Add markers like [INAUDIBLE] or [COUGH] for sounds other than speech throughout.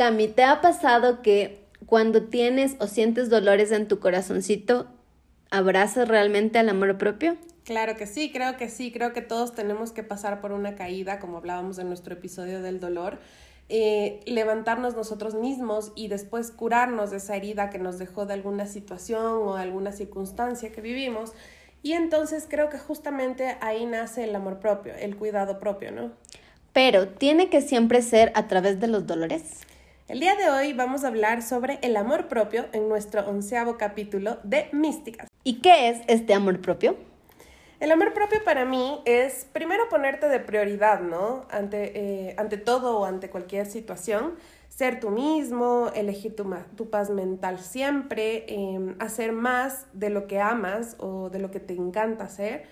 Cami, ¿te ha pasado que cuando tienes o sientes dolores en tu corazoncito, abrazas realmente al amor propio? Claro que sí, creo que sí, creo que todos tenemos que pasar por una caída, como hablábamos en nuestro episodio del dolor, eh, levantarnos nosotros mismos y después curarnos de esa herida que nos dejó de alguna situación o alguna circunstancia que vivimos. Y entonces creo que justamente ahí nace el amor propio, el cuidado propio, ¿no? Pero, ¿tiene que siempre ser a través de los dolores? El día de hoy vamos a hablar sobre el amor propio en nuestro onceavo capítulo de Místicas. ¿Y qué es este amor propio? El amor propio para mí es primero ponerte de prioridad, ¿no? Ante, eh, ante todo o ante cualquier situación, ser tú mismo, elegir tu, tu paz mental siempre, em, hacer más de lo que amas o de lo que te encanta hacer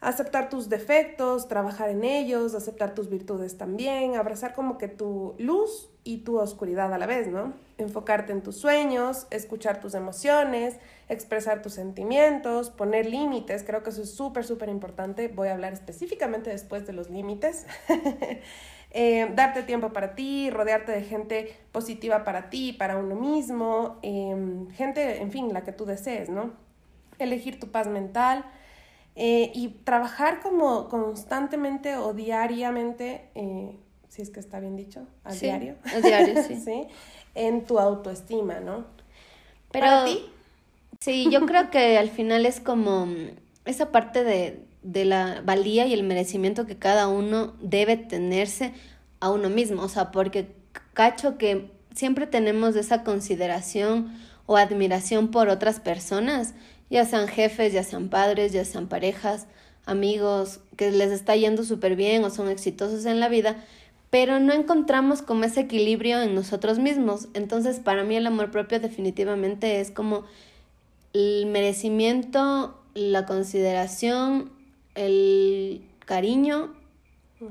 aceptar tus defectos, trabajar en ellos, aceptar tus virtudes también, abrazar como que tu luz y tu oscuridad a la vez, ¿no? Enfocarte en tus sueños, escuchar tus emociones, expresar tus sentimientos, poner límites, creo que eso es súper, súper importante. Voy a hablar específicamente después de los límites. [LAUGHS] Eh, darte tiempo para ti, rodearte de gente positiva para ti, para uno mismo, em, gente, en fin, la que tú desees, ¿no? Elegir tu paz mental eh, y trabajar como constantemente o diariamente, eh, si es que está bien dicho, a diario. A diario, sí. [LAUGHS] sí. En tu autoestima, ¿no? Pero, ¿Para ti? Sí, yo creo que al final es como esa parte de, de la valía y el merecimiento que cada uno debe tenerse a uno mismo. O sea, porque cacho que siempre tenemos esa consideración o admiración por otras personas ya sean jefes, ya sean padres, ya sean parejas, amigos, que les está yendo súper bien o son exitosos en la vida, pero no encontramos como ese equilibrio en nosotros mismos. Entonces, para mí el amor propio definitivamente es como el merecimiento, la consideración, el cariño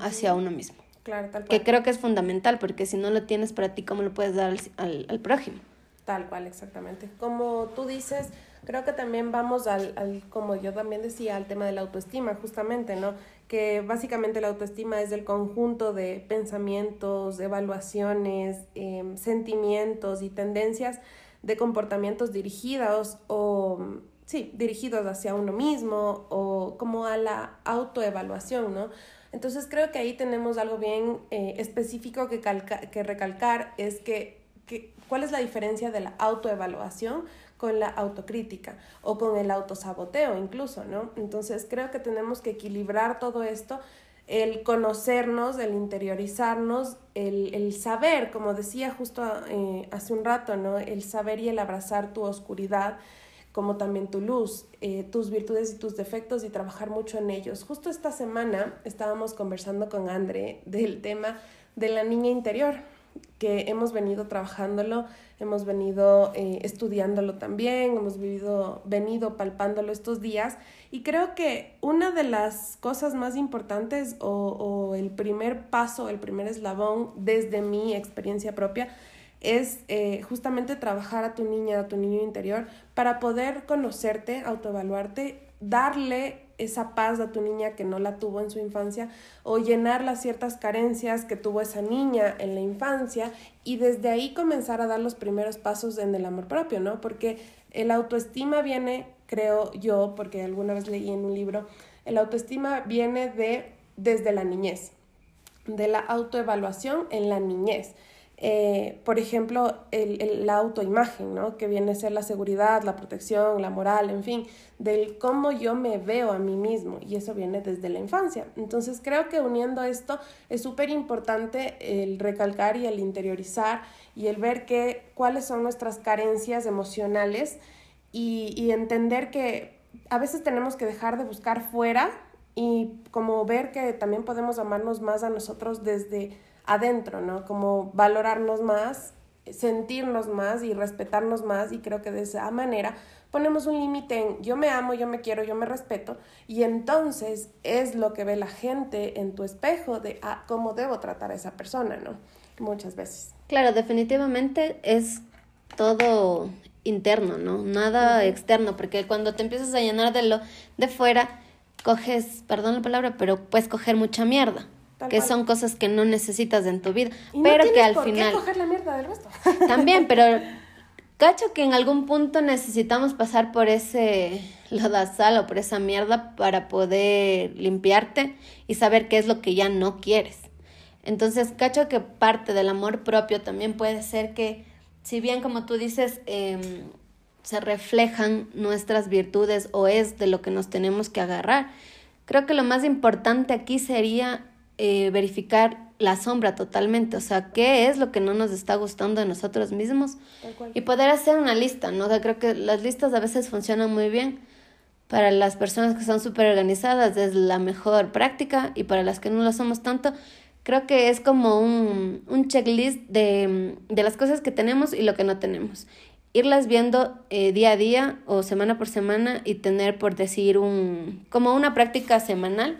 hacia uno mismo. Claro, tal cual. Que creo que es fundamental, porque si no lo tienes para ti, ¿cómo lo puedes dar al, al, al prójimo? Tal cual, exactamente. Como tú dices, creo que también vamos al, al, como yo también decía, al tema de la autoestima, justamente, ¿no? Que básicamente la autoestima es el conjunto de pensamientos, evaluaciones, em, sentimientos y tendencias de comportamientos dirigidos o, sí, dirigidos hacia uno mismo o como a la autoevaluación, ¿no? Entonces creo que ahí tenemos algo bien eh, específico que, que recalcar, es que, que, ¿cuál es la diferencia de la autoevaluación? Con la autocrítica o con el autosaboteo incluso, ¿no? Entonces creo que tenemos que equilibrar todo esto, el conocernos, el interiorizarnos, el, el saber, como decía justo eh, hace un rato, ¿no? El saber y el abrazar tu oscuridad como también tu luz, eh, tus virtudes y tus defectos y trabajar mucho en ellos. Justo esta semana estábamos conversando con André del tema de la niña interior, que hemos venido trabajándolo hemos venido eh, estudiándolo también, hemos vivido, venido palpándolo estos días. Y creo que una de las cosas más importantes o, o el primer paso, el primer eslabón desde mi experiencia propia es eh, justamente trabajar a tu niña, a tu niño interior, para poder conocerte, autoevaluarte, darle esa paz a tu niña que no la tuvo en su infancia o llenar las ciertas carencias que tuvo esa niña en la infancia y desde ahí comenzar a dar los primeros pasos en el amor propio, ¿no? Porque el autoestima viene, creo yo, porque alguna vez leí en un libro, el autoestima viene de desde la niñez, de la autoevaluación en la niñez. Eh, por ejemplo, el, la autoimagen, ¿no? que viene a ser la seguridad, la protección, la moral, en fin, del cómo yo me veo a mí mismo, y eso viene desde la infancia. Entonces creo que uniendo esto es súper importante el recalcar y el interiorizar y el ver que, cuáles son nuestras carencias emocionales y, y entender que a veces tenemos que dejar de buscar fuera y como ver que también podemos amarnos más a nosotros desde adentro, ¿no? Como valorarnos más, sentirnos más y respetarnos más y creo que de esa manera ponemos un límite en yo me amo, yo me quiero, yo me respeto y entonces es lo que ve la gente en tu espejo de ah, cómo debo tratar a esa persona, ¿no? Muchas veces. Claro, definitivamente es todo interno, ¿no? Nada externo, porque cuando te empiezas a llenar de lo de fuera, coges, perdón la palabra, pero puedes coger mucha mierda. Que son cosas que no necesitas en tu vida, pero que al final... Qué coger la mierda del resto. [LAUGHS] También, pero [LAUGHS] cacho que en algún punto necesitamos pasar por ese lodazal o por esa mierda para poder limpiarte y saber qué es lo que ya no quieres. Entonces, cacho que parte del amor propio también puede ser que, si bien como tú dices, em, se reflejan nuestras virtudes o es de lo que nos tenemos que agarrar, creo que lo más importante aquí sería eh, verificar la sombra totalmente, o sea, qué es lo que no nos está gustando de nosotros mismos y poder hacer una lista, ¿no? O creo que las listas a veces funcionan muy bien para las personas que son súper organizadas, es la mejor práctica y para las que no lo somos tanto, creo que es como un, un checklist de, de, las cosas que tenemos y lo que no tenemos. Irlas viendo eh, día a día o semana por semana y tener, por decir, un, como una práctica semanal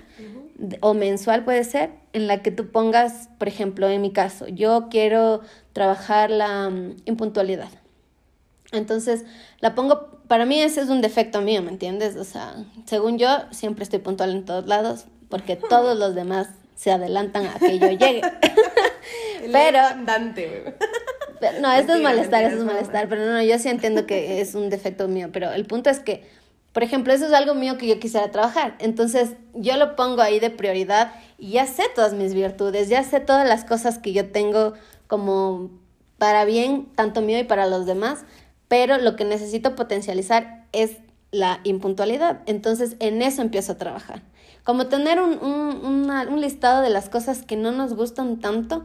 o mensual puede ser, en la que tú pongas, por ejemplo, en mi caso, yo quiero trabajar la mm, impuntualidad. Entonces, la pongo, para mí ese es un defecto mío, ¿me entiendes? O sea, según yo, siempre estoy puntual en todos lados, porque [LAUGHS] todos los demás se adelantan a que yo llegue. [LAUGHS] pero... Andante, no, esto es malestar, eso es malestar, pero no, yo sí entiendo que es un defecto mío, pero el punto es que por ejemplo, eso es algo mío que yo quisiera trabajar. Entonces, yo lo pongo ahí de prioridad y ya sé todas mis virtudes, ya sé todas las cosas que yo tengo como para bien, tanto mío y para los demás, pero lo que necesito potencializar es la impuntualidad. Entonces, en eso empiezo a trabajar. Como tener un, un, un listado de las cosas que no nos gustan tanto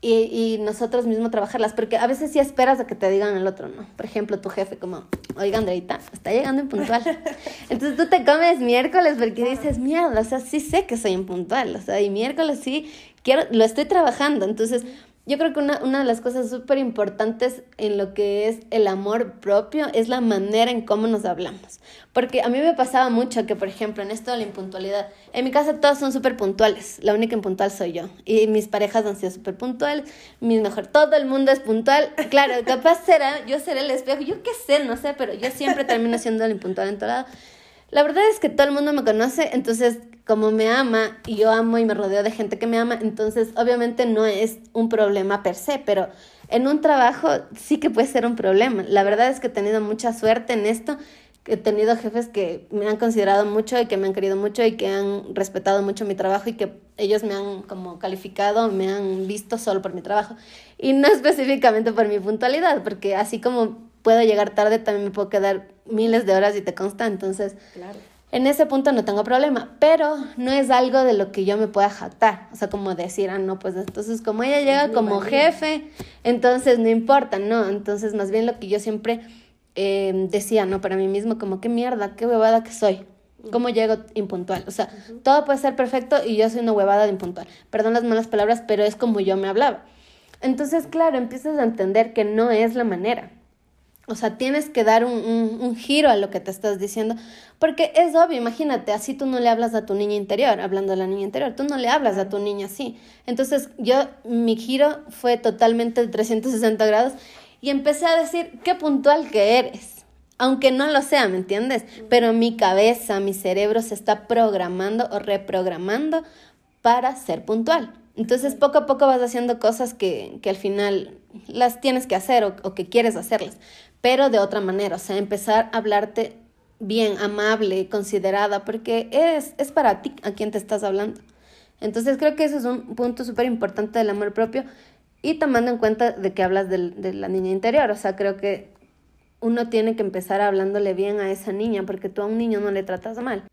y, y, nosotros mismos trabajarlas, porque a veces sí esperas a que te digan el otro, ¿no? Por ejemplo, tu jefe como, oiga Andreita, está llegando impuntual. [LAUGHS] Entonces tú te comes miércoles porque dices, mierda, o sea, sí sé que soy impuntual, o sea, y miércoles sí, quiero, lo estoy trabajando. Entonces yo creo que una, una de las cosas súper importantes en lo que es el amor propio es la manera en cómo nos hablamos. Porque a mí me pasaba mucho que, por ejemplo, en esto de la impuntualidad, en mi casa todos son súper puntuales, la única impuntual soy yo. Y mis parejas han sido súper puntuales, mis mejor, todo el mundo es puntual. Claro, [LAUGHS] capaz será, yo seré el espejo, yo qué sé, no sé, pero yo siempre termino siendo el impuntual en todo lado. La verdad es que todo el mundo me conoce, entonces como me ama y yo amo y me rodeo de gente que me ama, entonces obviamente no es un problema per se, pero en un trabajo sí que puede ser un problema. La verdad es que he tenido mucha suerte en esto, he tenido jefes que me han considerado mucho y que me han querido mucho y que han respetado mucho mi trabajo y que ellos me han como calificado, me han visto solo por mi trabajo y no [LAUGHS] específicamente por mi puntualidad, porque así como puedo llegar tarde, también me puedo quedar miles de horas y te consta, entonces claro. En ese punto no tengo problema, pero no es algo de lo que yo me pueda jactar, o sea, como decir, ah, no, pues entonces como ella llega como jefe, entonces no importa, no, entonces más bien lo que yo siempre eh, decía, ¿no? Para mí mismo, como qué mierda, qué huevada que soy. ¿Cómo llego impuntual? O sea, todo puede ser perfecto y yo soy una huevada de impuntual. Perdón las malas palabras, pero es como yo me hablaba. Entonces, claro, empiezas a entender que no es la manera. O sea, tienes que dar un, un, giro a lo que te estás diciendo, porque es obvio, imagínate, así tú no le hablas a tu niña interior, hablando de la niña interior, tú no le hablas a tu niña así. Entonces, yo, mi giro fue totalmente de 360 grados y empecé a decir, qué puntual que eres. Aunque no lo sea, ¿me entiendes? Pero mi cabeza, mi cerebro se está programando o reprogramando para ser puntual. Entonces, poco a poco vas haciendo cosas que, que al final las tienes que hacer o, o que quieres hacerlas pero de otra manera, o sea, empezar a hablarte bien, amable, considerada, porque es, es para ti a quien te estás hablando. Entonces creo que eso es un punto súper importante del amor propio y tomando en cuenta de que hablas de, de la niña interior, o sea, creo que uno tiene que empezar hablándole bien a esa niña porque tú a un niño no le tratas mal.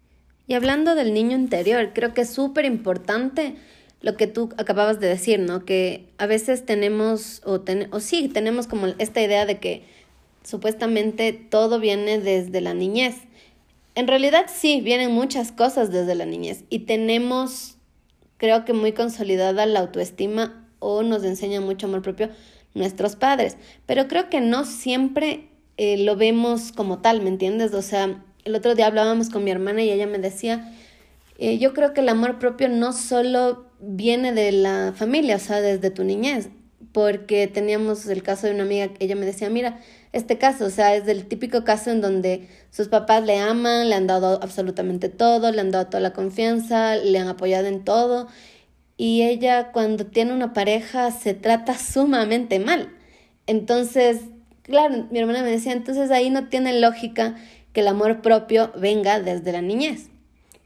Y hablando del niño interior, creo que es súper importante lo que tú acababas de decir, ¿no? Que a veces tenemos, o, ten, o sí, tenemos como esta idea de que supuestamente todo viene desde la niñez. En realidad sí, vienen muchas cosas desde la niñez y tenemos, creo que muy consolidada la autoestima o nos enseña mucho amor propio nuestros padres, pero creo que no siempre eh, lo vemos como tal, ¿me entiendes? O sea, el otro día hablábamos con mi hermana y ella me decía, eh, yo creo que el amor propio no solo viene de la familia, o sea, desde tu niñez, porque teníamos el caso de una amiga, ella me decía, mira, este caso, o sea, es del típico caso en donde sus papás le aman, le han dado absolutamente todo, le han dado toda la confianza, le han apoyado en todo y ella cuando tiene una pareja se trata sumamente mal. Entonces, claro, mi hermana me decía, entonces ahí no tiene lógica que el amor propio venga desde la niñez.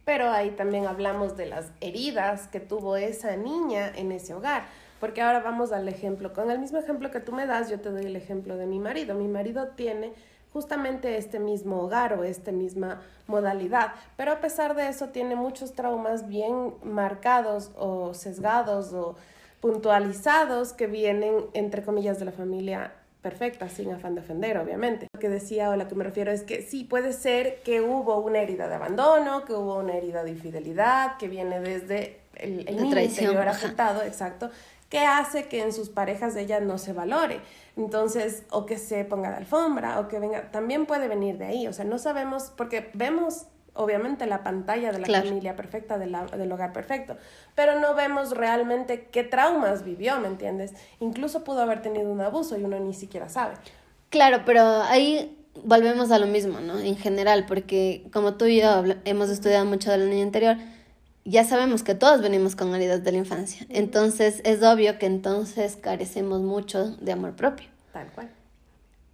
Pero ahí también hablamos de las heridas que tuvo esa niña en ese hogar. Porque ahora vamos al ejemplo. Con el mismo ejemplo que tú me das, yo te doy el ejemplo de mi marido. Mi marido tiene justamente este mismo hogar o esta misma modalidad, pero a pesar de eso tiene muchos traumas bien marcados o sesgados o puntualizados que vienen, entre comillas, de la familia perfecta, sin afán de ofender, obviamente. Lo que decía o a lo que me refiero es que sí, puede ser que hubo una herida de abandono, que hubo una herida de infidelidad, que viene desde el, el niño interior afectado, exacto, que hace que en sus parejas de ella no se valore. Entonces, o que se ponga de alfombra, o que venga, también puede venir de ahí. O sea, no sabemos, porque vemos obviamente la pantalla de la familia perfecta, de del hogar perfecto, pero no vemos realmente qué traumas vivió, ¿me entiendes? Incluso pudo haber tenido un abuso y uno ni siquiera sabe. Claro, pero ahí volvemos a lo mismo, ¿no? En general, porque como tú y yo hemos estudiado mucho de la niña anterior, ya sabemos que todos venimos con heridas de la infancia. Entonces es obvio que entonces carecemos mucho de amor propio. Tal cual.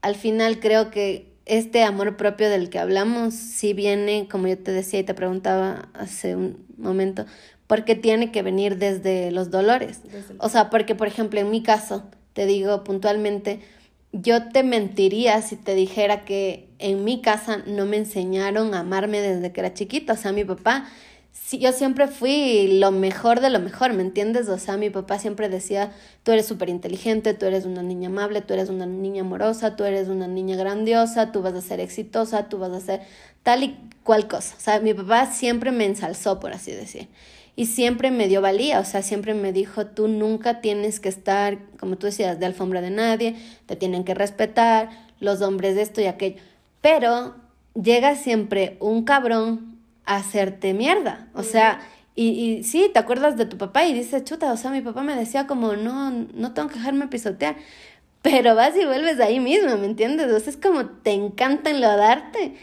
Al final creo que este amor propio del que hablamos sí viene, como yo te decía y te preguntaba hace un momento, porque tiene que venir desde los dolores. O sea, porque por ejemplo en mi caso, te digo puntualmente, yo te mentiría si te dijera que en mi casa no me enseñaron a amarme desde que era chiquita. O sea, mi papá sí, yo siempre fui lo mejor de lo mejor, ¿me entiendes? O sea, mi papá siempre decía, tú eres súper inteligente, tú eres una niña amable, tú eres una niña amorosa, tú eres una niña grandiosa, tú vas a ser exitosa, tú vas a ser tal y cual cosa. O sea, mi papá siempre me ensalzó, por así decir. Y siempre me dio valía, o sea, siempre me dijo, tú nunca tienes que estar, como tú decías, de alfombra de nadie, te tienen que respetar, los hombres de esto y aquello. Pero llega siempre un cabrón hacerte mierda. O sea, y, y sí, te acuerdas de tu papá y dices, chuta, o sea, mi papá me decía como, no, no tengo que dejarme pisotear. Pero vas y vuelves ahí mismo, ¿me entiendes? O sea, es como te encanta enlodarte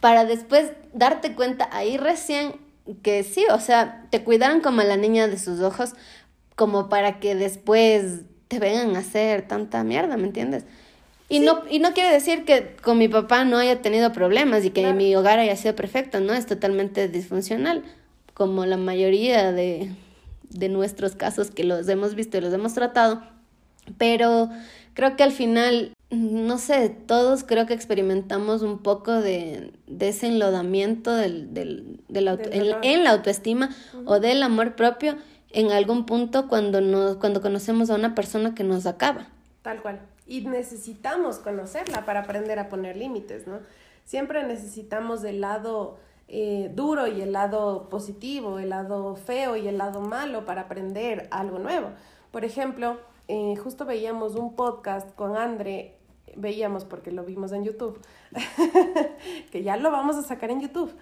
para después darte cuenta ahí recién que sí, o sea, te cuidaron como la niña de sus ojos, como para que después te vengan a hacer tanta mierda, ¿me entiendes? Y, no, y no quiere decir que con mi papá no haya tenido problemas y que mi hogar haya sido perfecto, ¿no? Es totalmente disfuncional, como la mayoría de, de nuestros casos que los hemos visto y los hemos tratado. Pero creo que al final, no sé, todos creo que experimentamos un poco de, de ese enlodamiento del, del, del en, la autoestima o del amor propio en algún punto cuando, nos, cuando conocemos a una persona que nos acaba. Tal cual y necesitamos conocerla para aprender a poner límites, ¿no? Siempre necesitamos el lado eh, duro y el lado positivo, el lado feo y el lado malo para aprender algo nuevo. Por ejemplo, eh, justo veíamos un podcast con Andre, veíamos porque lo vimos en YouTube, [LAUGHS] que ya lo vamos a sacar en YouTube.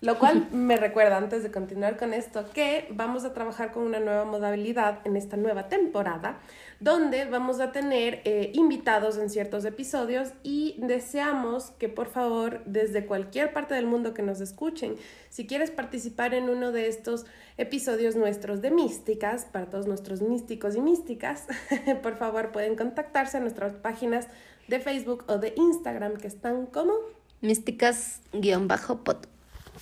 Lo cual [LAUGHS] me recuerda, antes de continuar con esto, que vamos a trabajar con una nueva modalidad en esta nueva temporada, donde vamos a tener eh, invitados en ciertos episodios y deseamos que por favor desde cualquier parte del mundo que nos escuchen, si quieres participar en uno de estos episodios nuestros de místicas, para todos nuestros místicos y místicas, [LAUGHS] por favor pueden contactarse a nuestras páginas de Facebook o de Instagram que están como místicas-pod.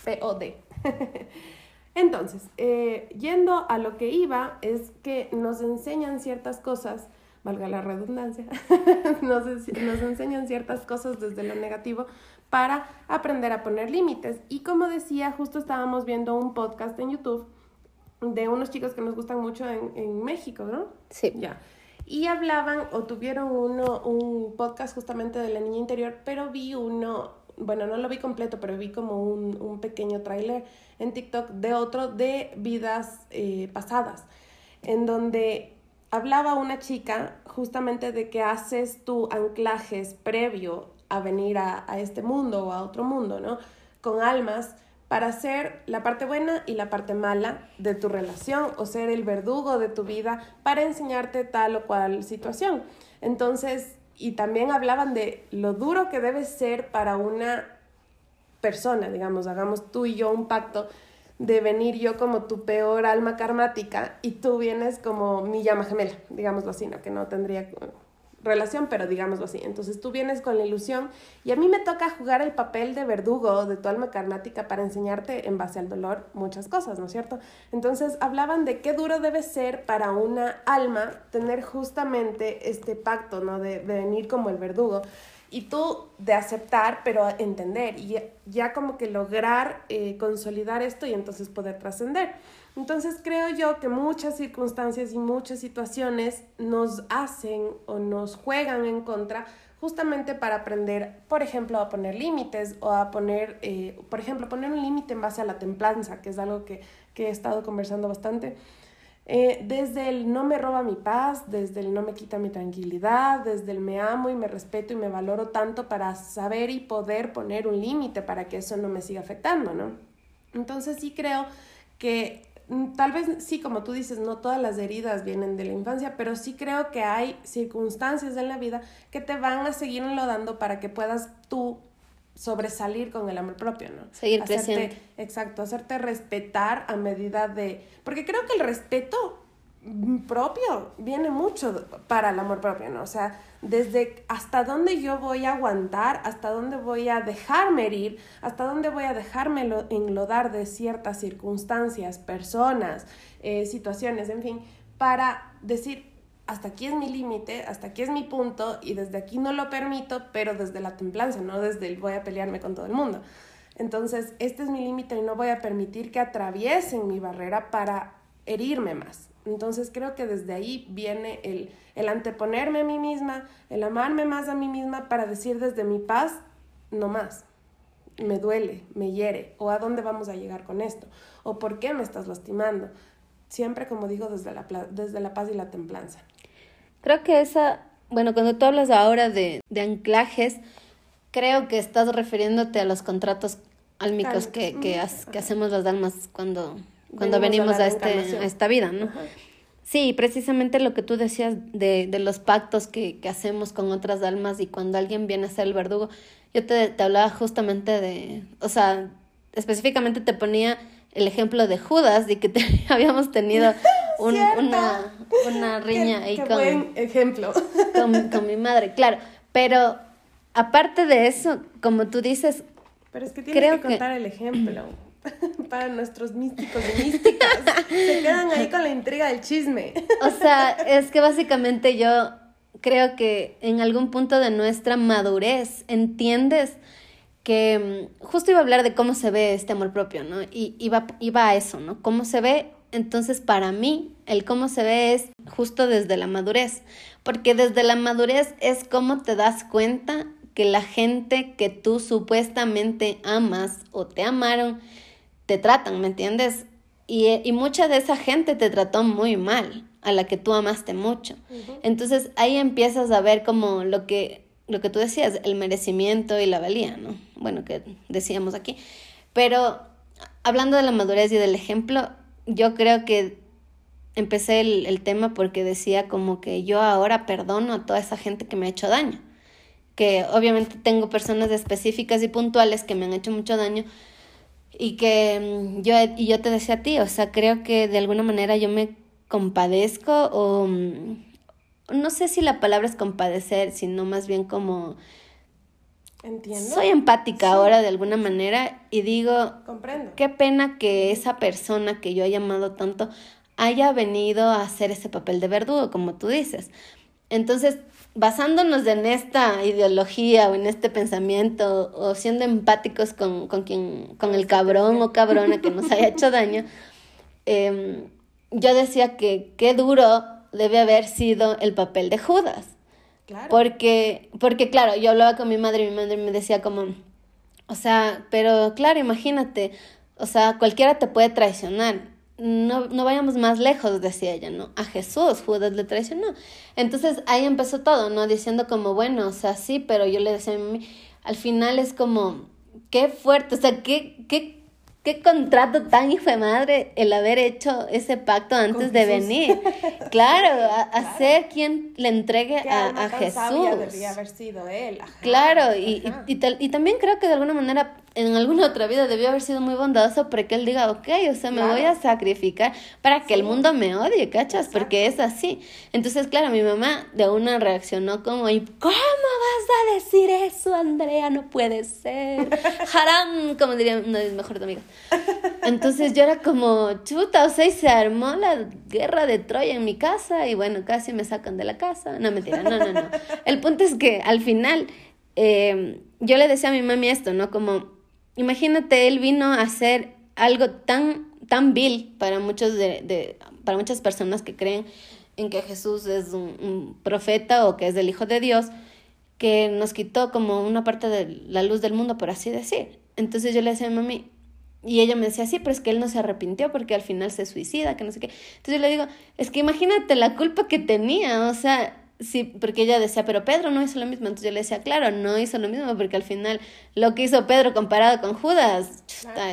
POD. [LAUGHS] Entonces, eh, yendo a lo que iba, es que nos enseñan ciertas cosas, valga la redundancia, [LAUGHS] nos, nos enseñan ciertas cosas desde lo negativo para aprender a poner límites. Y como decía, justo estábamos viendo un podcast en YouTube de unos chicos que nos gustan mucho en, en México, ¿no? Sí. Ya. Y hablaban o tuvieron uno, un podcast justamente de la niña interior, pero vi uno bueno, no lo vi completo, pero vi como un, un pequeño tráiler en TikTok de otro de vidas eh, pasadas, en donde hablaba una chica justamente de que haces tu anclajes previo a venir a, a este mundo o a otro mundo, ¿no? Con almas para ser la parte buena y la parte mala de tu relación o ser el verdugo de tu vida para enseñarte tal o cual situación. Entonces, y también hablaban de lo duro que debe ser para una persona, digamos, hagamos tú y yo un pacto de venir yo como tu peor alma karmática y tú vienes como mi llama gemela, digámoslo así, ¿no? Que no tendría relación, pero digámoslo así. Entonces tú vienes con la ilusión y a mí me toca jugar el papel de verdugo de tu alma karmática para enseñarte en base al dolor muchas cosas, ¿no es cierto? Entonces hablaban de qué duro debe ser para una alma tener justamente este pacto, ¿no? De, de venir como el verdugo. Y tú de aceptar, pero entender y ya como que lograr eh, consolidar esto y entonces poder trascender. Entonces creo yo que muchas circunstancias y muchas situaciones nos hacen o nos juegan en contra justamente para aprender, por ejemplo, a poner límites o a poner, eh, por ejemplo, poner un límite en base a la templanza, que es algo que, que he estado conversando bastante. Eh, desde el no me roba mi paz, desde el no me quita mi tranquilidad, desde el me amo y me respeto y me valoro tanto para saber y poder poner un límite para que eso no me siga afectando, ¿no? Entonces sí creo que tal vez sí, como tú dices, no todas las heridas vienen de la infancia, pero sí creo que hay circunstancias en la vida que te van a seguir enlodando para que puedas tú sobresalir con el amor propio, ¿no? Seguir hacerte, Exacto, hacerte respetar a medida de... Porque creo que el respeto propio viene mucho para el amor propio, ¿no? O sea, desde hasta dónde yo voy a aguantar, hasta dónde voy a dejarme herir, hasta dónde voy a dejarme enlodar de ciertas circunstancias, personas, eh, situaciones, en fin, para decir, hasta aquí es mi límite, hasta aquí es mi punto y desde aquí no lo permito, pero desde la templanza, no desde el voy a pelearme con todo el mundo. Entonces, este es mi límite y no voy a permitir que atraviesen mi barrera para herirme más. Entonces creo que desde ahí viene el, el anteponerme a mí misma, el amarme más a mí misma para decir desde mi paz, no más. Me duele, me hiere, o a dónde vamos a llegar con esto, o por qué me estás lastimando. Siempre, como digo, desde la, desde la paz y la templanza. Creo que esa, bueno, cuando tú hablas ahora de, de anclajes, creo que estás refiriéndote a los contratos álmicos que, que, que hacemos las almas cuando cuando venimos, a, este, esta vida, ¿no? Sí, precisamente lo que tú decías de, de los pactos que, que, hacemos con otras almas y cuando alguien viene a ser el verdugo, yo te, te hablaba justamente de, o sea, específicamente te ponía el ejemplo de Judas y que [LAUGHS] habíamos tenido [LAUGHS] un, una, una riña ahí con, buen ejemplo. [LAUGHS] Con, con mi madre, claro, pero aparte de eso, como tú dices, pero es que tienes que contar el ejemplo. [LAUGHS] para nuestros místicos y místicas. Se quedan ahí con la intriga del chisme. O sea, es que básicamente yo creo que en algún punto de nuestra madurez entiendes que mm, justo iba a hablar de cómo se ve este amor propio, ¿no? Y iba, iba a eso, ¿no? ¿Cómo se ve? Entonces, para mí, el cómo se ve es justo desde la madurez, porque desde la madurez es cómo te das cuenta que la gente que tú supuestamente amas o te amaron, te tratan, ¿me entiendes? Y, y, mucha de esa gente te trató muy mal, a la que tú amaste mucho. Entonces ahí empiezas a ver como lo que, lo que tú decías, el merecimiento y la valía, ¿no? Bueno, que decíamos aquí. Pero hablando de la madurez y del ejemplo, yo creo que empecé el, el tema porque decía como que yo ahora perdono a toda esa gente que me ha hecho daño. Que obviamente tengo personas específicas y puntuales que me han hecho mucho daño, y que mm, yo, y yo te decía a ti, o sea, creo que de alguna manera yo me compadezco o mm, no sé si la palabra es compadecer, sino más bien como... Entiendo. Soy empática ahora de alguna manera y digo, Comprendo. qué pena que esa persona que yo he llamado tanto haya venido a hacer ese papel de verdugo, como tú dices. Entonces, basándonos en esta ideología o en este pensamiento o siendo empáticos con, con quien, con el cabrón o cabrona que nos haya hecho daño, em, yo decía que qué duro debe haber sido el papel de Judas. Claro. Porque, porque claro, yo hablaba con mi madre y mi madre me decía como, o sea, pero claro, imagínate, o sea, cualquiera te puede traicionar no, no vayamos más lejos, decía ella, ¿no? A Jesús Judas le traicionó. Entonces ahí empezó todo, ¿no? Diciendo como, bueno, o sea, sí, pero yo le decía a al final es como, qué fuerte, o sea, qué, qué qué contrato tan hijo de madre el haber hecho ese pacto antes de venir. [LAUGHS] Claro, a, ser quien le entregue a, a Jesús. debería haber sido él. claro, y, y, y, también creo que de alguna manera en alguna otra vida debió haber sido muy bondadoso para que él diga, ok, o sea, me voy a sacrificar para que el mundo me odie, ¿cachas? Porque es así. Entonces, claro, mi mamá de una reaccionó como, ¿y cómo vas a decir eso, Andrea? No puede ser. [LAUGHS] Haram, como diría una de mis mejores amigas. Entonces yo era como, chuta, o sea, y se armó la guerra de Troya en mi casa y bueno, casi me sacan de la casa. No, mentira, no, no, no. El punto es que al final... Eh, yo le decía a mi mami esto, ¿no? Como, imagínate, él vino a hacer algo tan, tan vil para, muchos de, de, para muchas personas que creen en que Jesús es un, profeta o que es el Hijo de Dios, que nos quitó como una parte de la luz del mundo, por así decir. Entonces yo le decía a mi mami, y ella me decía, sí, pero es que él no se arrepintió porque al final se suicida, que no sé qué. Entonces yo le digo, es que imagínate la culpa que tenía, o sea, Sí, porque ella decía, pero Pedro no hizo lo mismo. Entonces yo le decía, claro, no hizo lo mismo porque al final lo que hizo Pedro comparado con Judas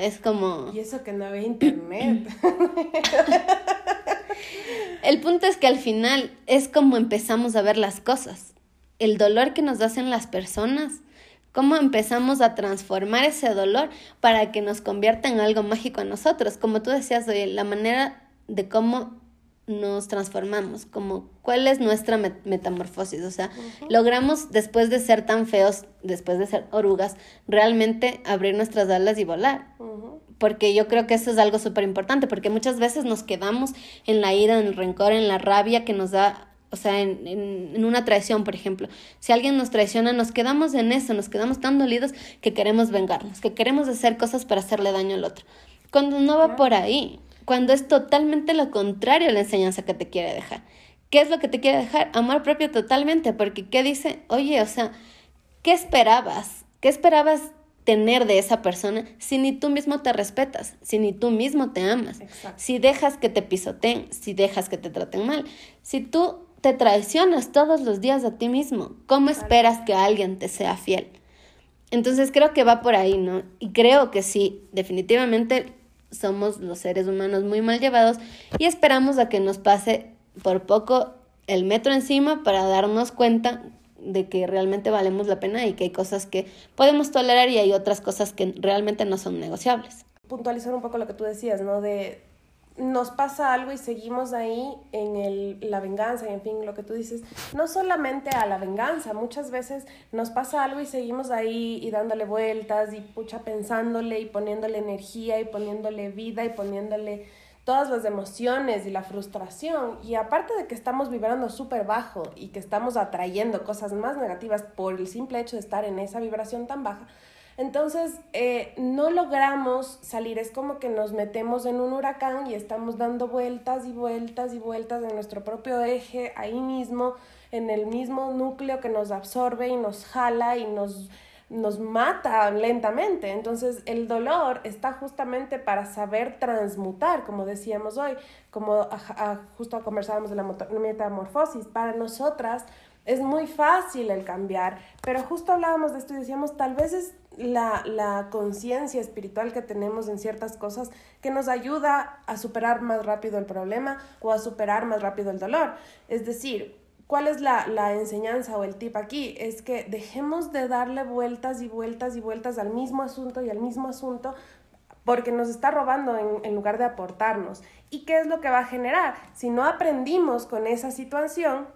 es como... Y eso que no había internet. [LAUGHS] El punto es que al final es como empezamos a ver las cosas. El dolor que nos hacen las personas. Cómo empezamos a transformar ese dolor para que nos convierta en algo mágico a nosotros. Como tú decías, la manera de cómo nos transformamos, como cuál es nuestra metamorfosis, o sea, logramos después de ser tan feos, después de ser orugas, realmente abrir nuestras alas y volar. Porque yo creo que eso es algo súper importante, porque muchas veces nos quedamos en la ira, en el rencor, en la rabia que nos da, o sea, en, en una traición, por ejemplo. Si alguien nos traiciona, nos quedamos en eso, nos quedamos tan dolidos que queremos vengarnos, que queremos hacer cosas para hacerle daño al otro. Cuando no va por ahí, cuando es totalmente lo contrario a la enseñanza que te quiere dejar. ¿Qué es lo que te quiere dejar? Amor propio totalmente, porque ¿qué dice? Oye, o sea, ¿qué esperabas? ¿Qué esperabas tener de esa persona si ni tú mismo te respetas, si ni tú mismo te amas, si dejas que te pisoteen, si dejas que te traten mal, si tú te traicionas todos los días a ti mismo, ¿cómo esperas que alguien te sea fiel? Entonces creo que va por ahí, ¿no? Y creo que sí, definitivamente somos los seres humanos muy mal llevados y esperamos a que nos pase por poco el metro encima para darnos cuenta de que realmente valemos la pena y que hay cosas que podemos tolerar y hay otras cosas que realmente no son negociables. Puntualizar un poco lo que tú decías, ¿no? De nos pasa algo y seguimos ahí en el, la venganza y en fin, lo que tú dices, no solamente a la venganza, muchas veces nos pasa algo y seguimos ahí y dándole vueltas y pucha pensándole y poniéndole energía y poniéndole vida y poniéndole todas las emociones y la frustración. Y aparte de que estamos vibrando súper bajo y que estamos atrayendo cosas más negativas por el simple hecho de estar en esa vibración tan baja, entonces, eh, no logramos salir, es como que nos metemos en un huracán y estamos dando vueltas y vueltas y vueltas en nuestro propio eje, ahí mismo, en el mismo núcleo que nos absorbe y nos jala y nos, nos mata lentamente. Entonces, el dolor está justamente para saber transmutar, como decíamos hoy, como justo conversábamos de la metamorfosis, para nosotras es muy fácil el cambiar, pero justo hablábamos de esto y decíamos, tal vez es la, la conciencia espiritual que tenemos en ciertas cosas que nos ayuda a superar más rápido el problema o a superar más rápido el dolor. Es decir, ¿cuál es la, la enseñanza o el tip aquí? Es que dejemos de darle vueltas y vueltas y vueltas al mismo asunto y al mismo asunto porque nos está robando en, en, lugar de aportarnos. ¿Y qué es lo que va a generar? Si no aprendimos con esa situación,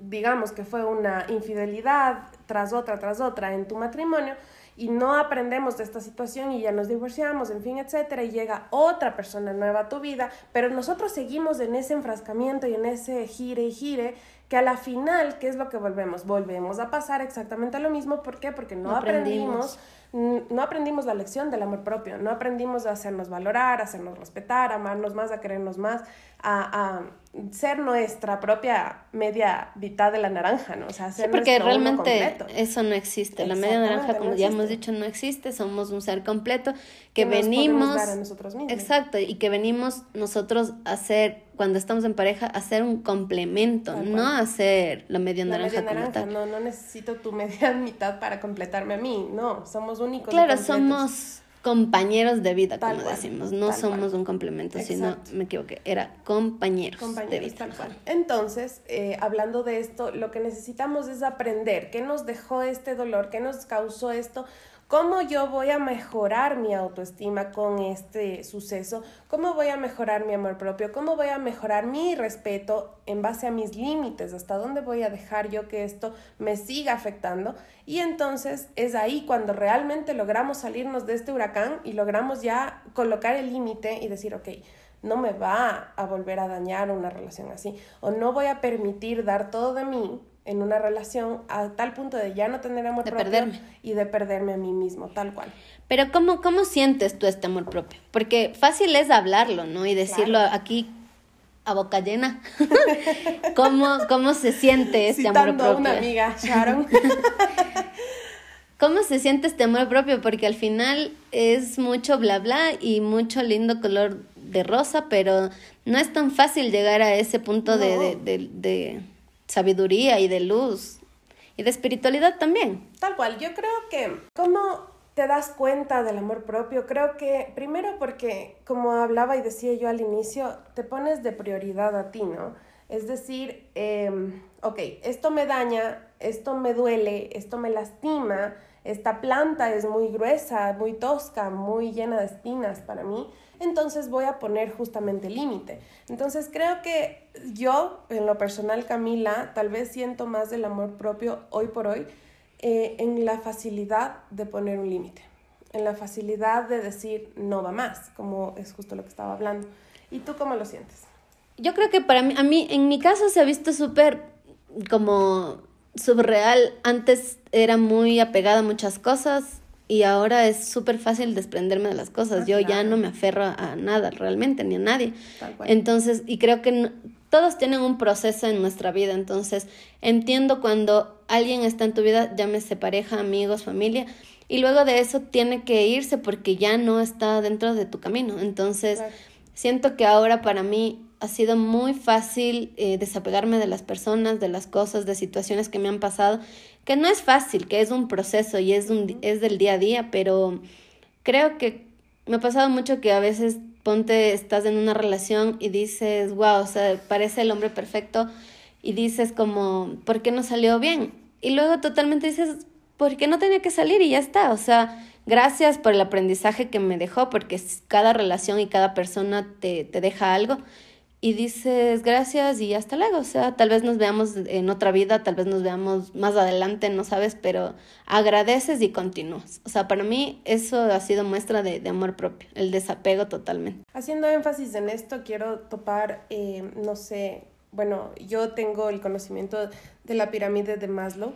digamos que fue una infidelidad tras otra, tras otra en tu matrimonio, y no aprendemos de esta situación y ya nos divorciamos, en fin, etcétera, y llega otra persona nueva a tu vida, pero nosotros seguimos en ese enfrascamiento y en ese gire y gire que a la final, ¿qué es lo que volvemos? Volvemos a pasar exactamente lo mismo, ¿por qué? Porque no, aprendimos no aprendimos la lección del amor propio, no aprendimos a hacernos valorar, a hacernos respetar, a amarnos más, a querernos más, a, ser nuestra propia media mitad de la naranja, ¿no? O sea, ser sí, porque realmente eso no existe. La media naranja, como ya hemos dicho, no existe. Somos un ser completo que, venimos. nosotros mismos. Exacto, y que venimos nosotros a ser, cuando estamos en pareja, a ser un complemento, no a ser la media la naranja. Media naranja, no, no necesito tu [LAUGHS] media mitad para completarme a mí, no, somos únicos. Claro, somos compañeros de vida, como decimos. No somos un complemento, sino, me equivoqué, era compañeros, de vida. Tal cual. Entonces, eh, hablando de esto, lo que necesitamos es aprender qué nos dejó este dolor, qué nos causó esto, ¿Cómo yo voy a mejorar mi autoestima con este suceso? ¿Cómo voy a mejorar mi amor propio? ¿Cómo voy a mejorar mi respeto en base a mis límites? ¿Hasta dónde voy a dejar yo que esto me siga afectando? Y entonces es ahí cuando realmente logramos salirnos de este huracán y logramos ya colocar el límite y decir, ok, no me va a volver a dañar una relación así o no voy a permitir dar todo de mí en una relación a tal punto de ya no tener amor propio y de perderme a mí mismo, tal cual. Pero ¿cómo, cómo sientes tú este amor propio? Porque fácil es hablarlo, ¿no? Y decirlo aquí a boca llena. [LAUGHS] ¿Cómo, ¿Cómo se siente este amor propio? A una amiga, Sharon. [LAUGHS] ¿Cómo se siente este amor propio? Porque al final es mucho bla bla y mucho lindo color de rosa, pero no es tan fácil llegar a ese punto de, de sabiduría y de luz y de espiritualidad también. Tal cual, yo creo que cómo te das cuenta del amor propio, creo que primero porque, como hablaba y decía yo al inicio, te pones de prioridad a ti, ¿no? Es decir, eh, ok, esto me daña, esto me duele, esto me lastima, esta planta es muy gruesa, muy tosca, muy llena de espinas para mí entonces voy a poner justamente límite. Entonces creo que yo, en lo personal, Camila, tal vez siento más del amor propio hoy por hoy eh, en la facilidad de poner un límite, en la facilidad de decir no va más, como es justo lo que estaba hablando. ¿Y tú cómo lo sientes? Yo creo que para mí, a mí, en mi caso se ha visto súper como subreal. Antes era muy apegada a muchas cosas y ahora es súper fácil desprenderme de las cosas. Ah, Yo ya no me aferro a nada realmente, ni a nadie. Entonces, y creo que todos tienen un proceso en nuestra vida. Entonces, entiendo cuando alguien está en tu vida, llámese pareja, amigos, familia, y luego de eso tiene que irse porque ya no está dentro de tu camino. Entonces, siento que ahora para mí ha sido muy fácil eh, desapegarme de las personas, de las cosas, de situaciones que me han pasado que no es fácil, que es un proceso y es, un, es del día a día, pero creo que me ha pasado mucho que a veces ponte, estás en una relación y dices, wow, o sea, parece el hombre perfecto y dices como, ¿por qué no salió bien? Y luego totalmente dices, ¿por qué no tenía que salir? Y ya está, o sea, gracias por el aprendizaje que me dejó, porque cada relación y cada persona te, te deja algo y dices gracias y hasta luego. O sea, tal vez nos veamos en otra vida, tal vez nos veamos más adelante, no sabes, pero agradeces y continúas. O sea, para mí eso ha sido muestra de, amor propio, el desapego totalmente. Haciendo énfasis en esto, quiero topar, eh, no sé, bueno, yo tengo el conocimiento de la pirámide de Maslow,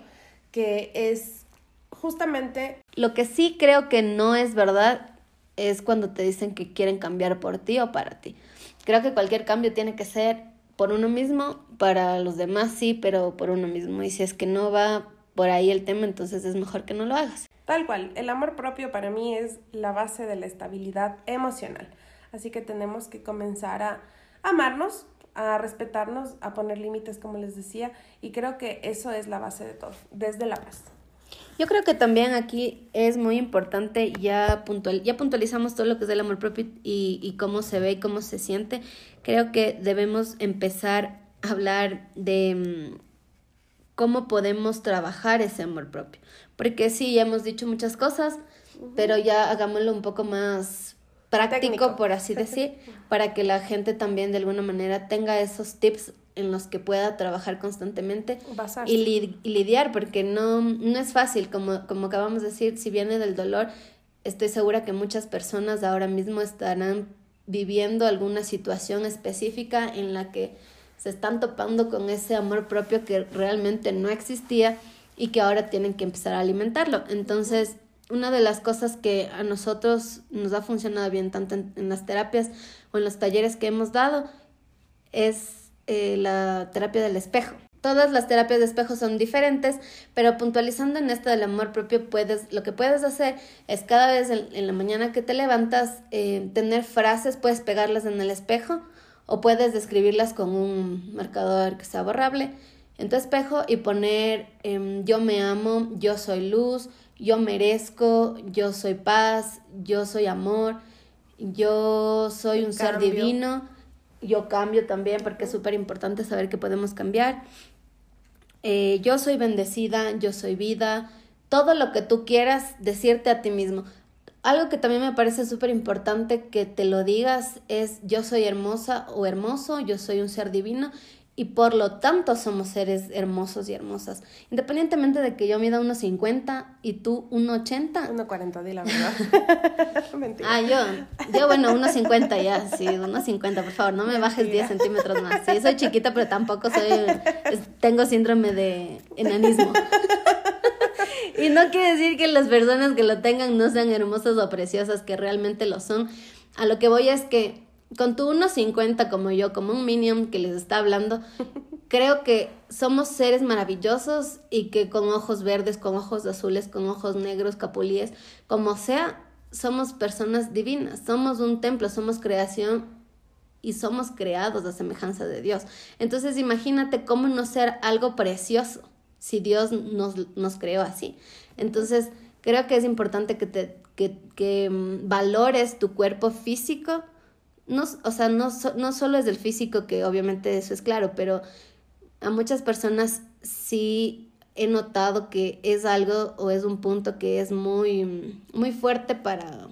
que es justamente... Lo que sí creo que no es verdad es cuando te dicen que quieren cambiar por ti o para ti. Creo que cualquier cambio tiene que ser por uno mismo, para los demás sí, pero por uno mismo. Y si es que no va por ahí el tema, entonces es mejor que no lo hagas. Tal cual, el amor propio para mí es la base de la estabilidad emocional. Así que tenemos que comenzar a amarnos, a respetarnos, a poner límites, como les decía, y creo que eso es la base de todo, desde la paz. Yo creo que también aquí es muy importante, ya, puntual, ya puntualizamos todo lo que es el amor propio y, y cómo se ve y cómo se siente. Creo que debemos empezar a hablar de mm, cómo podemos trabajar ese amor propio. Porque sí, ya hemos dicho muchas cosas, pero ya hagámoslo un poco más práctico, por así decir, [LAUGHS] para que la gente también de alguna manera tenga esos tips en los que pueda trabajar constantemente y, lidiar, porque no, no es fácil, como, como acabamos de decir, si viene del dolor, estoy segura que muchas personas ahora mismo estarán viviendo alguna situación específica en la que se están topando con ese amor propio que realmente no existía y que ahora tienen que empezar a alimentarlo. Entonces, una de las cosas que a nosotros nos ha funcionado bien, tanto en, en las terapias o en los talleres que hemos dado, es eh, la terapia del espejo. Todas las terapias de espejo son diferentes, pero puntualizando en esto del amor propio, puedes, lo que puedes hacer es cada vez en, la mañana que te levantas, eh, tener frases, puedes pegarlas en el espejo o puedes describirlas con un marcador que sea borrable en tu espejo y poner em, yo me amo, yo soy luz, yo merezco, yo soy paz, yo soy amor, yo soy un ser divino yo cambio también porque es súper importante saber que podemos cambiar. Eh, yo soy bendecida, yo soy vida, todo lo que tú quieras decirte a ti mismo. Algo que también me parece súper importante que te lo digas es yo soy hermosa o hermoso, yo soy un ser divino y por lo tanto somos seres hermosos y hermosas. Independientemente de que yo mida 1,50 y tú 1,80. 1,40, di la verdad. [LAUGHS] Mentira. Ah, yo, yo bueno, 1,50 ya, sí, 1,50, por favor, no me bajes 10 centímetros más. Sí, soy chiquita, pero tampoco soy, tengo síndrome de enanismo. [LAUGHS] y no quiere decir que las personas que lo tengan no sean hermosas o preciosas, que realmente lo son. A lo que voy es que con tu 1.50 como yo, como un minion que les está hablando, [LAUGHS] creo que somos seres maravillosos y que con ojos verdes, con ojos azules, con ojos negros, capulíes, como sea, somos personas divinas, somos un templo, somos creación y somos creados a semejanza de Dios. Entonces imagínate cómo no ser algo precioso si Dios nos, nos creó así. Entonces creo que es importante que, te, que, que mm, valores tu cuerpo físico, no, o sea, no, no solo es del físico, que obviamente eso es claro, pero a muchas personas sí he notado que es algo o es un punto que es muy, muy fuerte para,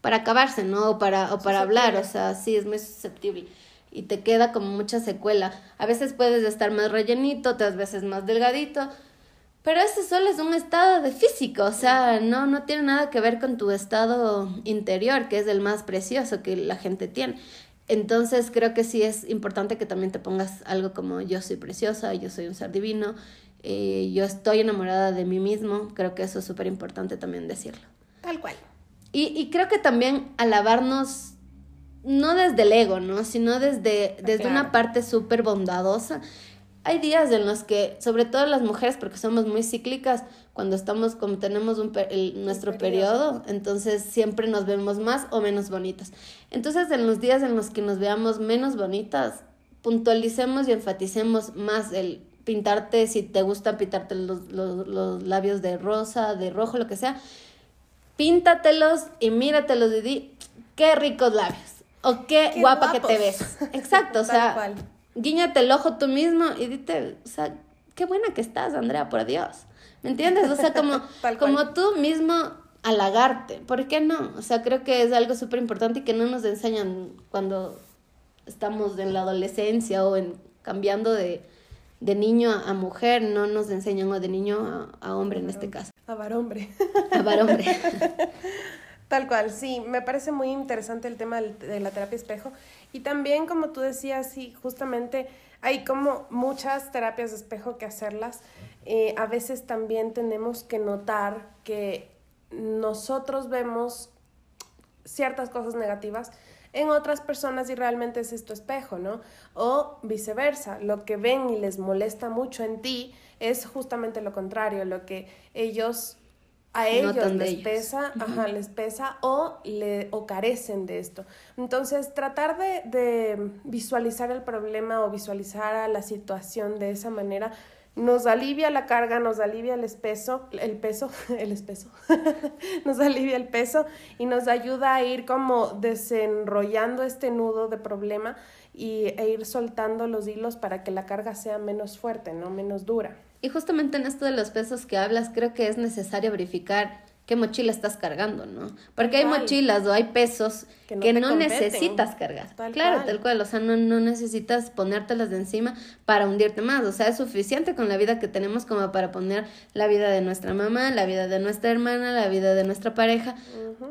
para acabarse, ¿no? O para, o para hablar, o sea, sí, es muy susceptible. Y te queda como mucha secuela. A veces puedes estar más rellenito, otras veces más delgadito, pero ese solo es un estado de físico, o sea, no, no tiene nada que ver con tu estado interior, que es el más precioso que la gente tiene. Entonces creo que sí es importante que también te pongas algo como yo soy preciosa, yo soy un ser divino, eh, yo estoy enamorada de mí mismo, creo que eso es súper importante también decirlo. Tal cual. Y, y creo que también alabarnos, no desde el ego, ¿no? Sino desde, desde una parte súper bondadosa hay días en los que, sobre todo las mujeres, porque somos muy cíclicas, cuando estamos, como tenemos un nuestro periodo. entonces siempre nos vemos más o menos bonitas. Entonces, en los días en los que nos veamos menos bonitas, puntualicemos y enfaticemos más el pintarte, si te gusta pintarte los, los, los labios de rosa, de rojo, lo que sea, píntatelos y míratelos y di, qué ricos labios. O qué, guapa que te ves. Exacto, o [LAUGHS] sea, guíñate el ojo tú mismo y dite, o sea, qué buena que estás, Andrea, por Dios. ¿Me entiendes? O sea, como, [LAUGHS] como tú mismo halagarte. ¿Por qué no? O sea, creo que es algo súper importante y que no nos enseñan cuando estamos en la adolescencia o en cambiando de, de niño a, mujer, no nos enseñan o de niño a, a hombre en este caso. A varombre. A varombre. [LAUGHS] Tal cual, sí, me parece muy interesante el tema de la terapia espejo y también como tú decías, sí, justamente hay como muchas terapias de espejo que hacerlas. Eh, a veces también tenemos que notar que nosotros vemos ciertas cosas negativas en otras personas y realmente es esto espejo, ¿no? O viceversa, lo que ven y les molesta mucho en ti es justamente lo contrario, lo que ellos a ellos les pesa, ajá, les pesa o, le, o carecen de esto. Entonces, tratar de, de visualizar el problema o visualizar la situación de esa manera nos alivia la carga, nos alivia el espeso, el peso, [LAUGHS] el espeso, [LAUGHS] nos alivia el peso y nos ayuda a ir como desenrollando este nudo de problema y, e ir soltando los hilos para que la carga sea menos fuerte, no menos dura. Y justamente en esto de los pesos que hablas, creo que es necesario verificar qué mochila estás cargando, ¿no? Porque hay mochilas o hay pesos que no, necesitas cargar. claro, tal cual, o sea, no, no necesitas ponértelas de encima para hundirte más, o sea, es suficiente con la vida que tenemos como para poner la vida de nuestra mamá, la vida de nuestra hermana, la vida de nuestra pareja.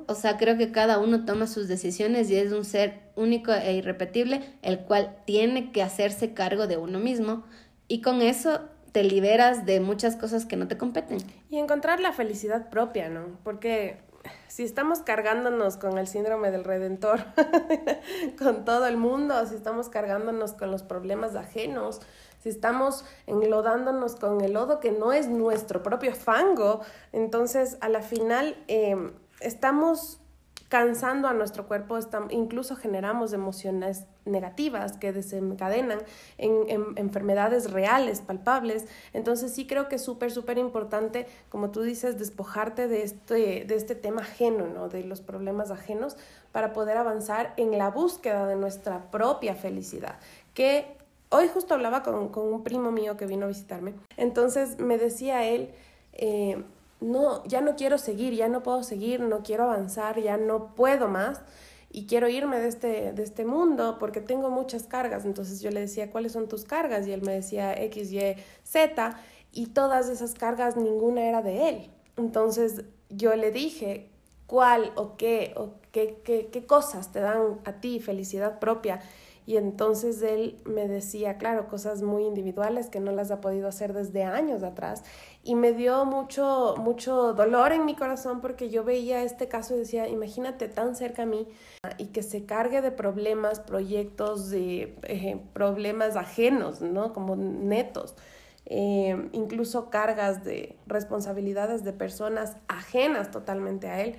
O sea, creo que cada uno toma sus decisiones y es un ser único e irrepetible, el cual tiene que hacerse cargo de uno mismo. Y con eso te liberas de muchas cosas que no te competen. Y encontrar la felicidad propia, ¿no? Porque si estamos cargándonos con el síndrome del redentor, [LAUGHS] con todo el mundo, si estamos cargándonos con los problemas ajenos, si estamos enlodándonos con el lodo que no es nuestro propio fango, entonces a la final eh, estamos cansando a nuestro cuerpo, incluso generamos emociones negativas que desencadenan en, enfermedades reales, palpables. Entonces sí creo que es súper, súper importante, como tú dices, despojarte de este, de este tema ajeno, ¿no? de los problemas ajenos, para poder avanzar en la búsqueda de nuestra propia felicidad. Que hoy justo hablaba con, un primo mío que vino a visitarme. Entonces me decía él, eh, no, ya no quiero seguir, ya no puedo seguir, no quiero avanzar, ya no puedo más y quiero irme de este, de este mundo porque tengo muchas cargas. Entonces yo le decía, ¿cuáles son tus cargas? Y él me decía X, Y, Z y todas esas cargas, ninguna era de él. Entonces yo le dije, ¿cuál o qué o qué, qué, qué cosas te dan a ti felicidad propia? Y entonces él me decía, claro, cosas muy individuales que no las ha podido hacer desde años atrás. Y me dio mucho, mucho dolor en mi corazón porque yo veía este caso y decía, imagínate tan cerca a mí y que se cargue de problemas, proyectos, de eh, problemas ajenos, ¿no? Como netos. Eh, incluso cargas de responsabilidades de personas ajenas totalmente a él.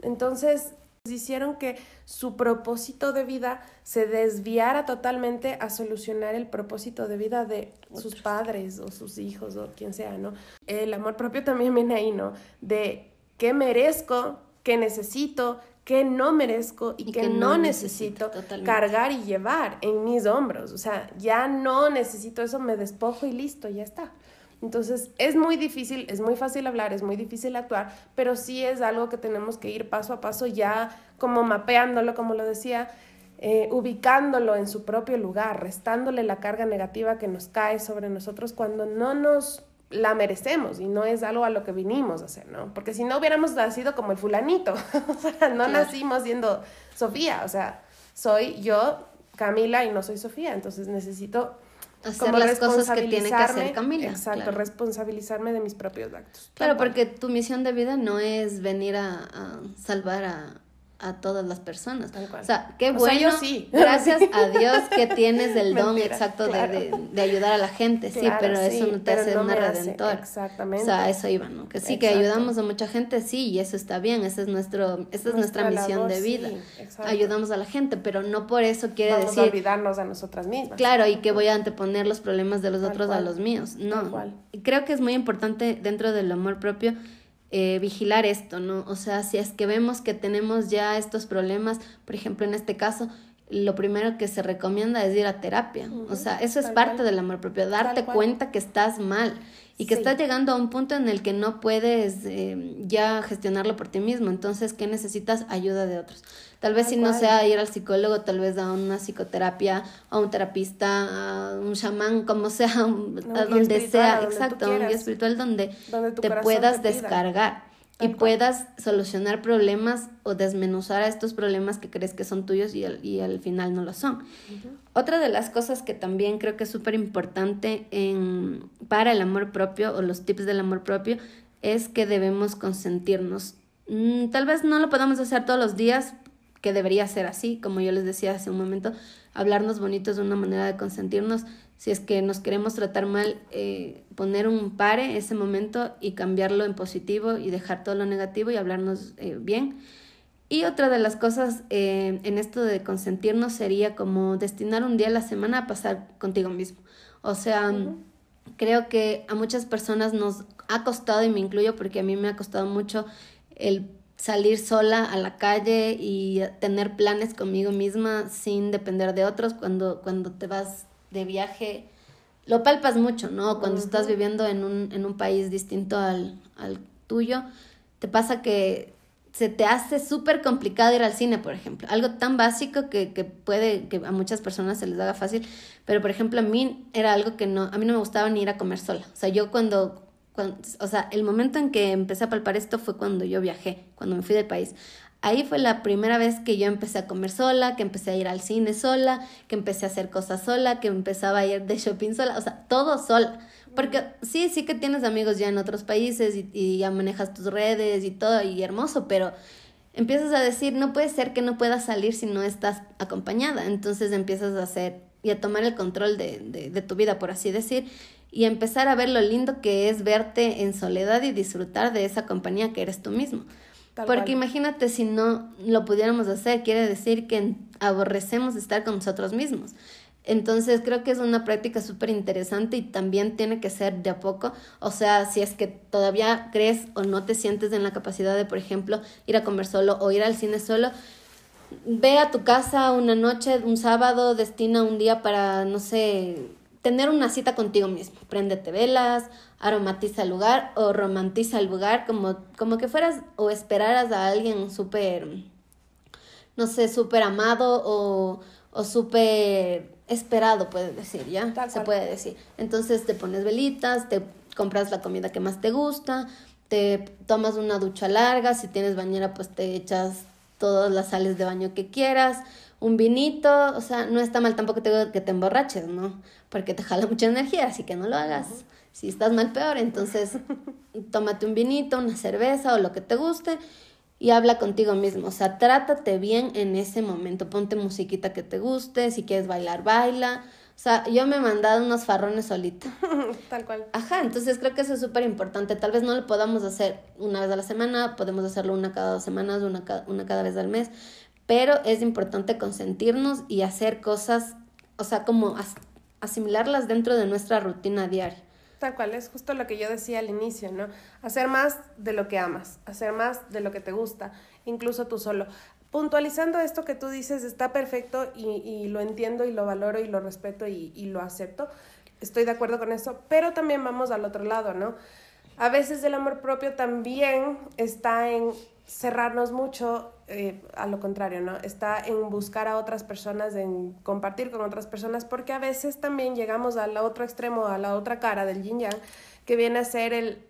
Entonces, hicieron que su propósito de vida se desviara totalmente a solucionar el propósito de vida de sus padres o sus hijos o quien sea, ¿no? El amor propio también viene ahí, ¿no? De qué merezco, qué necesito, qué no merezco y, qué no, necesito, cargar y llevar en mis hombros. O sea, ya no necesito eso, me despojo y listo, ya está. Entonces es muy difícil, es muy fácil hablar, es muy difícil actuar, pero sí es algo que tenemos que ir paso a paso ya como mapeándolo, como lo decía, eh, ubicándolo en su propio lugar, restándole la carga negativa que nos cae sobre nosotros cuando no nos la merecemos y no es algo a lo que vinimos a hacer, ¿no? Porque si no hubiéramos nacido como el fulanito, [LAUGHS] o sea, no nacimos siendo Sofía, o sea, soy yo, Camila, y no soy Sofía, entonces necesito hacer las cosas que tiene que hacer Camila. Exacto, responsabilizarme de mis propios actos. Claro, porque tu misión de vida no es venir a salvar a, a todas las personas. O sea, qué bueno. sí. [LAUGHS] Gracias a Dios que tienes el don exacto de, de, ayudar a la gente, sí, pero eso no te hace una redentora. Exactamente. O sea, eso iba, ¿no? Que sí, que ayudamos a mucha gente, sí, y eso está bien, esa es, nuestro, esa es nuestra, misión de vida. Ayudamos a la gente, pero no por eso quiere Vamos decir. A olvidarnos a nosotras mismas. Claro, y que voy a anteponer los problemas de los otros a los míos. No. Creo que es muy importante dentro del amor propio eh, vigilar esto, ¿no? O sea, si es que vemos que tenemos ya estos problemas, por ejemplo, en este caso, lo primero que se recomienda es ir a terapia. o sea, eso es parte del amor propio, darte cuenta que estás mal y que estás llegando a un punto en el que no puedes eh, ya gestionarlo por ti mismo. Entonces, ¿qué necesitas? Ayuda de otros. Tal vez si no sea ir al psicólogo, tal vez a una psicoterapia, a un terapista, a un chamán, como sea, a donde sea, exacto, un guía espiritual donde, te puedas descargar y puedas solucionar problemas o desmenuzar a estos problemas que crees que son tuyos y al, y al final no lo son. Otra de las cosas que también creo que es súper importante en, para el amor propio o los tips del amor propio es que debemos consentirnos. Mm, tal vez no lo podamos hacer todos los días, que debería ser así, como yo les decía hace un momento, hablarnos bonitos de una manera de consentirnos, si es que nos queremos tratar mal, eh, poner un pare ese momento y cambiarlo en positivo y dejar todo lo negativo y hablarnos eh, bien. Y otra de las cosas eh, en esto de consentirnos sería como destinar un día a la semana a pasar contigo mismo. O sea, creo que a muchas personas nos ha costado, y me incluyo porque a mí me ha costado mucho el salir sola a la calle y tener planes conmigo misma sin depender de otros cuando, cuando te vas de viaje, lo palpas mucho, ¿no? Cuando estás viviendo en un, en un país distinto al, al tuyo, te pasa que se te hace súper complicado ir al cine, por ejemplo. Algo tan básico que, que, puede, que a muchas personas se les haga fácil, pero por ejemplo a mí era algo que no, a mí no me gustaba ni ir a comer sola. O sea, yo cuando, cuando o sea, el momento en que empecé a palpar esto fue cuando yo viajé, cuando me fui del país. Ahí fue la primera vez que yo empecé a comer sola, que empecé a ir al cine sola, que empecé a hacer cosas sola, que empezaba a ir de shopping sola, o sea, todo sola. Porque sí, sí que tienes amigos ya en otros países y, ya manejas tus redes y todo, y hermoso, pero empiezas a decir, no puede ser que no puedas salir si no estás acompañada. Entonces empiezas a hacer y a tomar el control de, de, de tu vida, por así decir, y empezar a ver lo lindo que es verte en soledad y disfrutar de esa compañía que eres tú mismo. Porque imagínate si no lo pudiéramos hacer, quiere decir que aborrecemos estar con nosotros mismos. Entonces creo que es una práctica súper interesante y también tiene que ser de a poco. O sea, si es que todavía crees o no te sientes en la capacidad de, por ejemplo, ir a comer solo o ir al cine solo, ve a tu casa una noche, un sábado, destina un día para, no sé, tener una cita contigo mismo. Préndete velas, aromatiza el lugar o romantiza el lugar como, como que fueras o esperaras a alguien súper, no sé, súper amado o, o súper esperado, puedes decir, ¿ya? Se puede decir. Entonces te pones velitas, te compras la comida que más te gusta, te tomas una ducha larga, si tienes bañera pues te echas todas las sales de baño que quieras, un vinito, o sea, no está mal tampoco te, que te emborraches, ¿no? Porque te jala mucha energía, así que no lo hagas. Si estás mal, peor. Entonces, [LAUGHS] tómate un vinito, una cerveza o lo que te guste y habla contigo mismo. O sea, trátate bien en ese momento. Ponte musiquita que te guste. Si quieres bailar, baila. O sea, yo me he mandado unos farrones solito. [LAUGHS] Tal cual. Ajá, entonces creo que eso es súper importante. Tal vez no lo podamos hacer una vez a la semana, podemos hacerlo una cada dos semanas, una una cada vez al mes pero es importante consentirnos y hacer cosas, o sea, como asimilarlas dentro de nuestra rutina diaria. Tal cual, es justo lo que yo decía al inicio, ¿no? Hacer más de lo que amas, hacer más de lo que te gusta, incluso tú solo. Puntualizando esto que tú dices está perfecto y, y lo entiendo y lo valoro y lo respeto y, y lo acepto. Estoy de acuerdo con eso, pero también vamos al otro lado, ¿no? A veces el amor propio también está en cerrarnos mucho eh, a lo contrario, ¿no? Está en buscar a otras personas, en compartir con otras personas, porque a veces también llegamos al otro extremo, a la otra cara del yin yang, que viene a ser el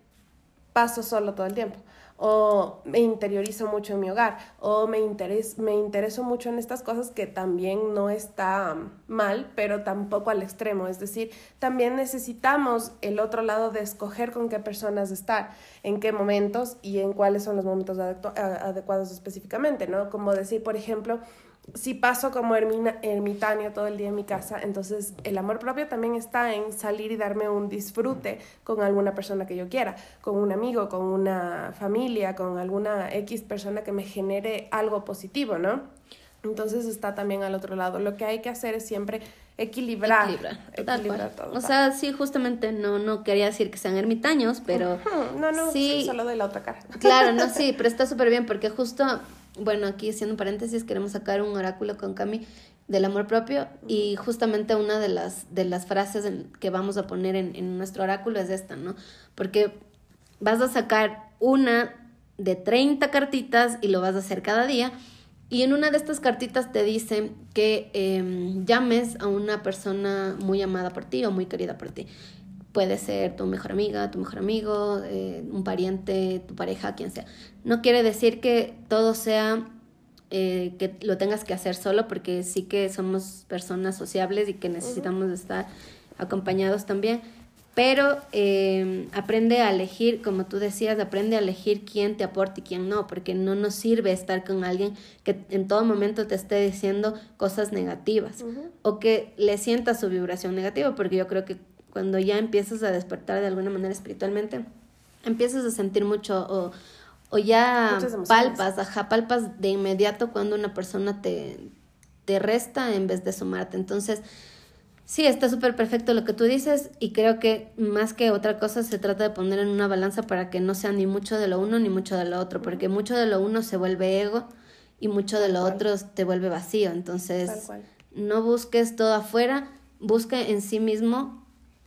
paso solo todo el tiempo o me interiorizo mucho en mi hogar, o me, interes, me intereso mucho en estas cosas que también no está mal, pero tampoco al extremo. Es decir, también necesitamos el otro lado de escoger con qué personas estar, en qué momentos y en cuáles son los momentos adecuados específicamente, ¿no? Como decir, por ejemplo, si paso como ermitaño todo el día en mi casa, entonces el amor propio también está en salir y darme un disfrute con alguna persona que yo quiera, con un amigo, con una familia, con alguna X persona que me genere algo positivo, ¿no? Entonces está también al otro lado. Lo que hay que hacer es siempre equilibrar. equilibrar todo. O sea, sí, justamente no, no quería decir que sean ermitaños, pero... No, no, sí, solo de la otra cara. Claro, no, [LAUGHS] sí, pero está súper bien porque justo bueno, aquí haciendo un paréntesis, queremos sacar un oráculo con Cami del amor propio y justamente una de las, de las frases que vamos a poner en, en nuestro oráculo es esta, ¿no? Porque vas a sacar una de 30 cartitas y lo vas a hacer cada día. Y en una de estas cartitas te dice que em, llames a una persona muy amada por ti o muy querida por ti. Puede ser tu mejor amiga, tu mejor amigo, eh, un pariente, tu pareja, quien sea. No quiere decir que todo sea eh, que lo tengas que hacer solo, porque sí que somos personas sociables y que necesitamos estar acompañados también. Pero eh, aprende a elegir, como tú decías, aprende a elegir quién te aporta y quién no, porque no nos sirve estar con alguien que en todo momento te esté diciendo cosas negativas o que le sienta su vibración negativa, porque yo creo que cuando ya empiezas a despertar de alguna manera espiritualmente, empiezas a sentir mucho o, o ya palpas, ajá, palpas de inmediato cuando una persona te, te resta en vez de sumarte. Entonces, sí, está súper perfecto lo que tú dices y creo que más que otra cosa se trata de poner en una balanza para que no sea ni mucho de lo uno ni mucho de lo otro, porque mucho de lo uno se vuelve ego y mucho de lo otro te vuelve vacío. Entonces, no busques todo afuera, busque en sí mismo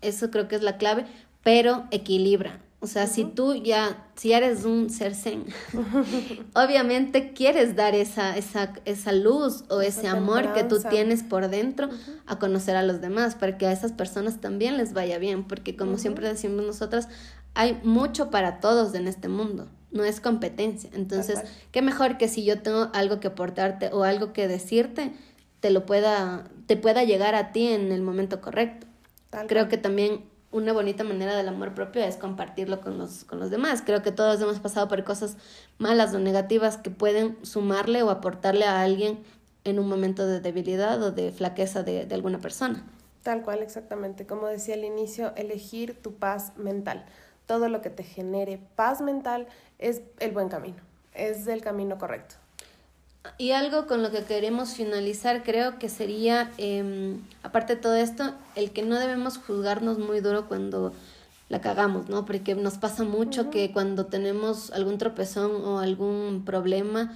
eso creo que es la clave, pero equilibra. O sea, si tú ya, si eres un ser zen, [LAUGHS] [LAUGHS] obviamente quieres dar esa, esa, esa luz o ese amor que tú tienes por dentro a conocer a los demás, para que a esas personas también les vaya bien, porque como siempre decimos nosotras, hay mucho para todos en este mundo, no es competencia. Entonces, qué mejor que si yo tengo algo que aportarte o algo que decirte, te lo pueda, te pueda llegar a ti en el momento correcto. Creo que también una bonita manera del amor propio es compartirlo con los, con los demás. Creo que todos hemos pasado por cosas malas o negativas que pueden sumarle o aportarle a alguien en un momento de debilidad o de flaqueza de, de alguna persona. Tal cual, exactamente. Como decía al inicio, elegir tu paz mental. Todo lo que te genere paz mental es el buen camino, es el camino correcto. Y algo con lo que queremos finalizar creo que sería, eh, aparte de todo esto, el que no debemos juzgarnos muy duro cuando la cagamos, ¿no? Porque nos pasa mucho que cuando tenemos algún tropezón o algún problema,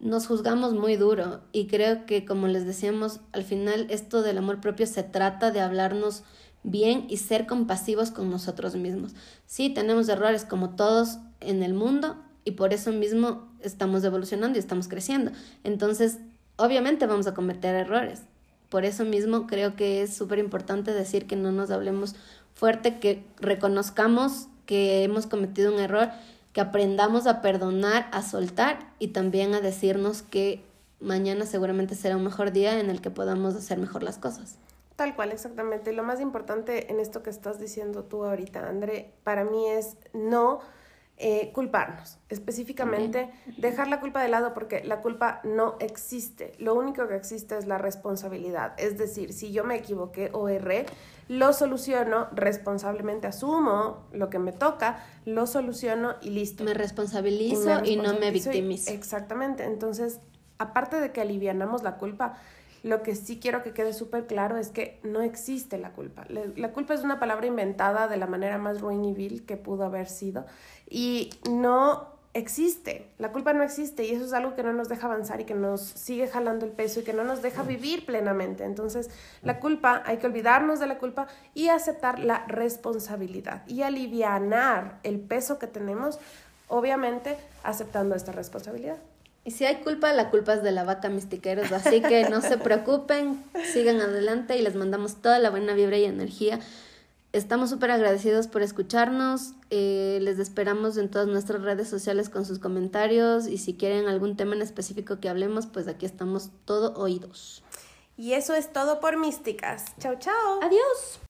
nos juzgamos muy duro. Y creo que, como les decíamos, al final esto del amor propio se trata de hablarnos bien y ser compasivos con nosotros mismos. Sí, tenemos errores como todos en el mundo y por eso mismo estamos evolucionando y estamos creciendo. Entonces, obviamente vamos a cometer errores. Por eso mismo creo que es súper importante decir que no nos hablemos fuerte, que reconozcamos que hemos cometido un error, que aprendamos a perdonar, a soltar y también a decirnos que mañana seguramente será un mejor día en el que podamos hacer mejor las cosas. Tal cual, exactamente. Lo más importante en esto que estás diciendo tú ahorita, André, para mí es no eh, culparnos. Específicamente, dejar la culpa de lado porque la culpa no existe. Lo único que existe es la responsabilidad. Es decir, si yo me equivoqué o erré, lo soluciono responsablemente, asumo lo que me toca, lo soluciono y listo. Me responsabilizo y, no me victimizo. exactamente. Entonces, aparte de que alivianamos la culpa, lo que sí quiero que quede súper claro es que no existe la culpa. La culpa es una palabra inventada de la manera más ruin y vil que pudo haber sido y no existe. La culpa no existe y eso es algo que no nos deja avanzar y que nos sigue jalando el peso y que no nos deja vivir plenamente. Entonces, la culpa, hay que olvidarnos de la culpa y aceptar la responsabilidad y alivianar el peso que tenemos, obviamente aceptando esta responsabilidad. Y si hay culpa, la culpa es de la vaca mistiqueros, así que no se preocupen, sigan adelante y les mandamos toda la buena vibra y energía. Estamos súper agradecidos por escucharnos, eh, les esperamos en todas nuestras redes sociales con sus comentarios y si quieren algún tema en específico que hablemos, pues aquí estamos todo oídos. Y eso es todo por Místicas. Chao, chao. Adiós.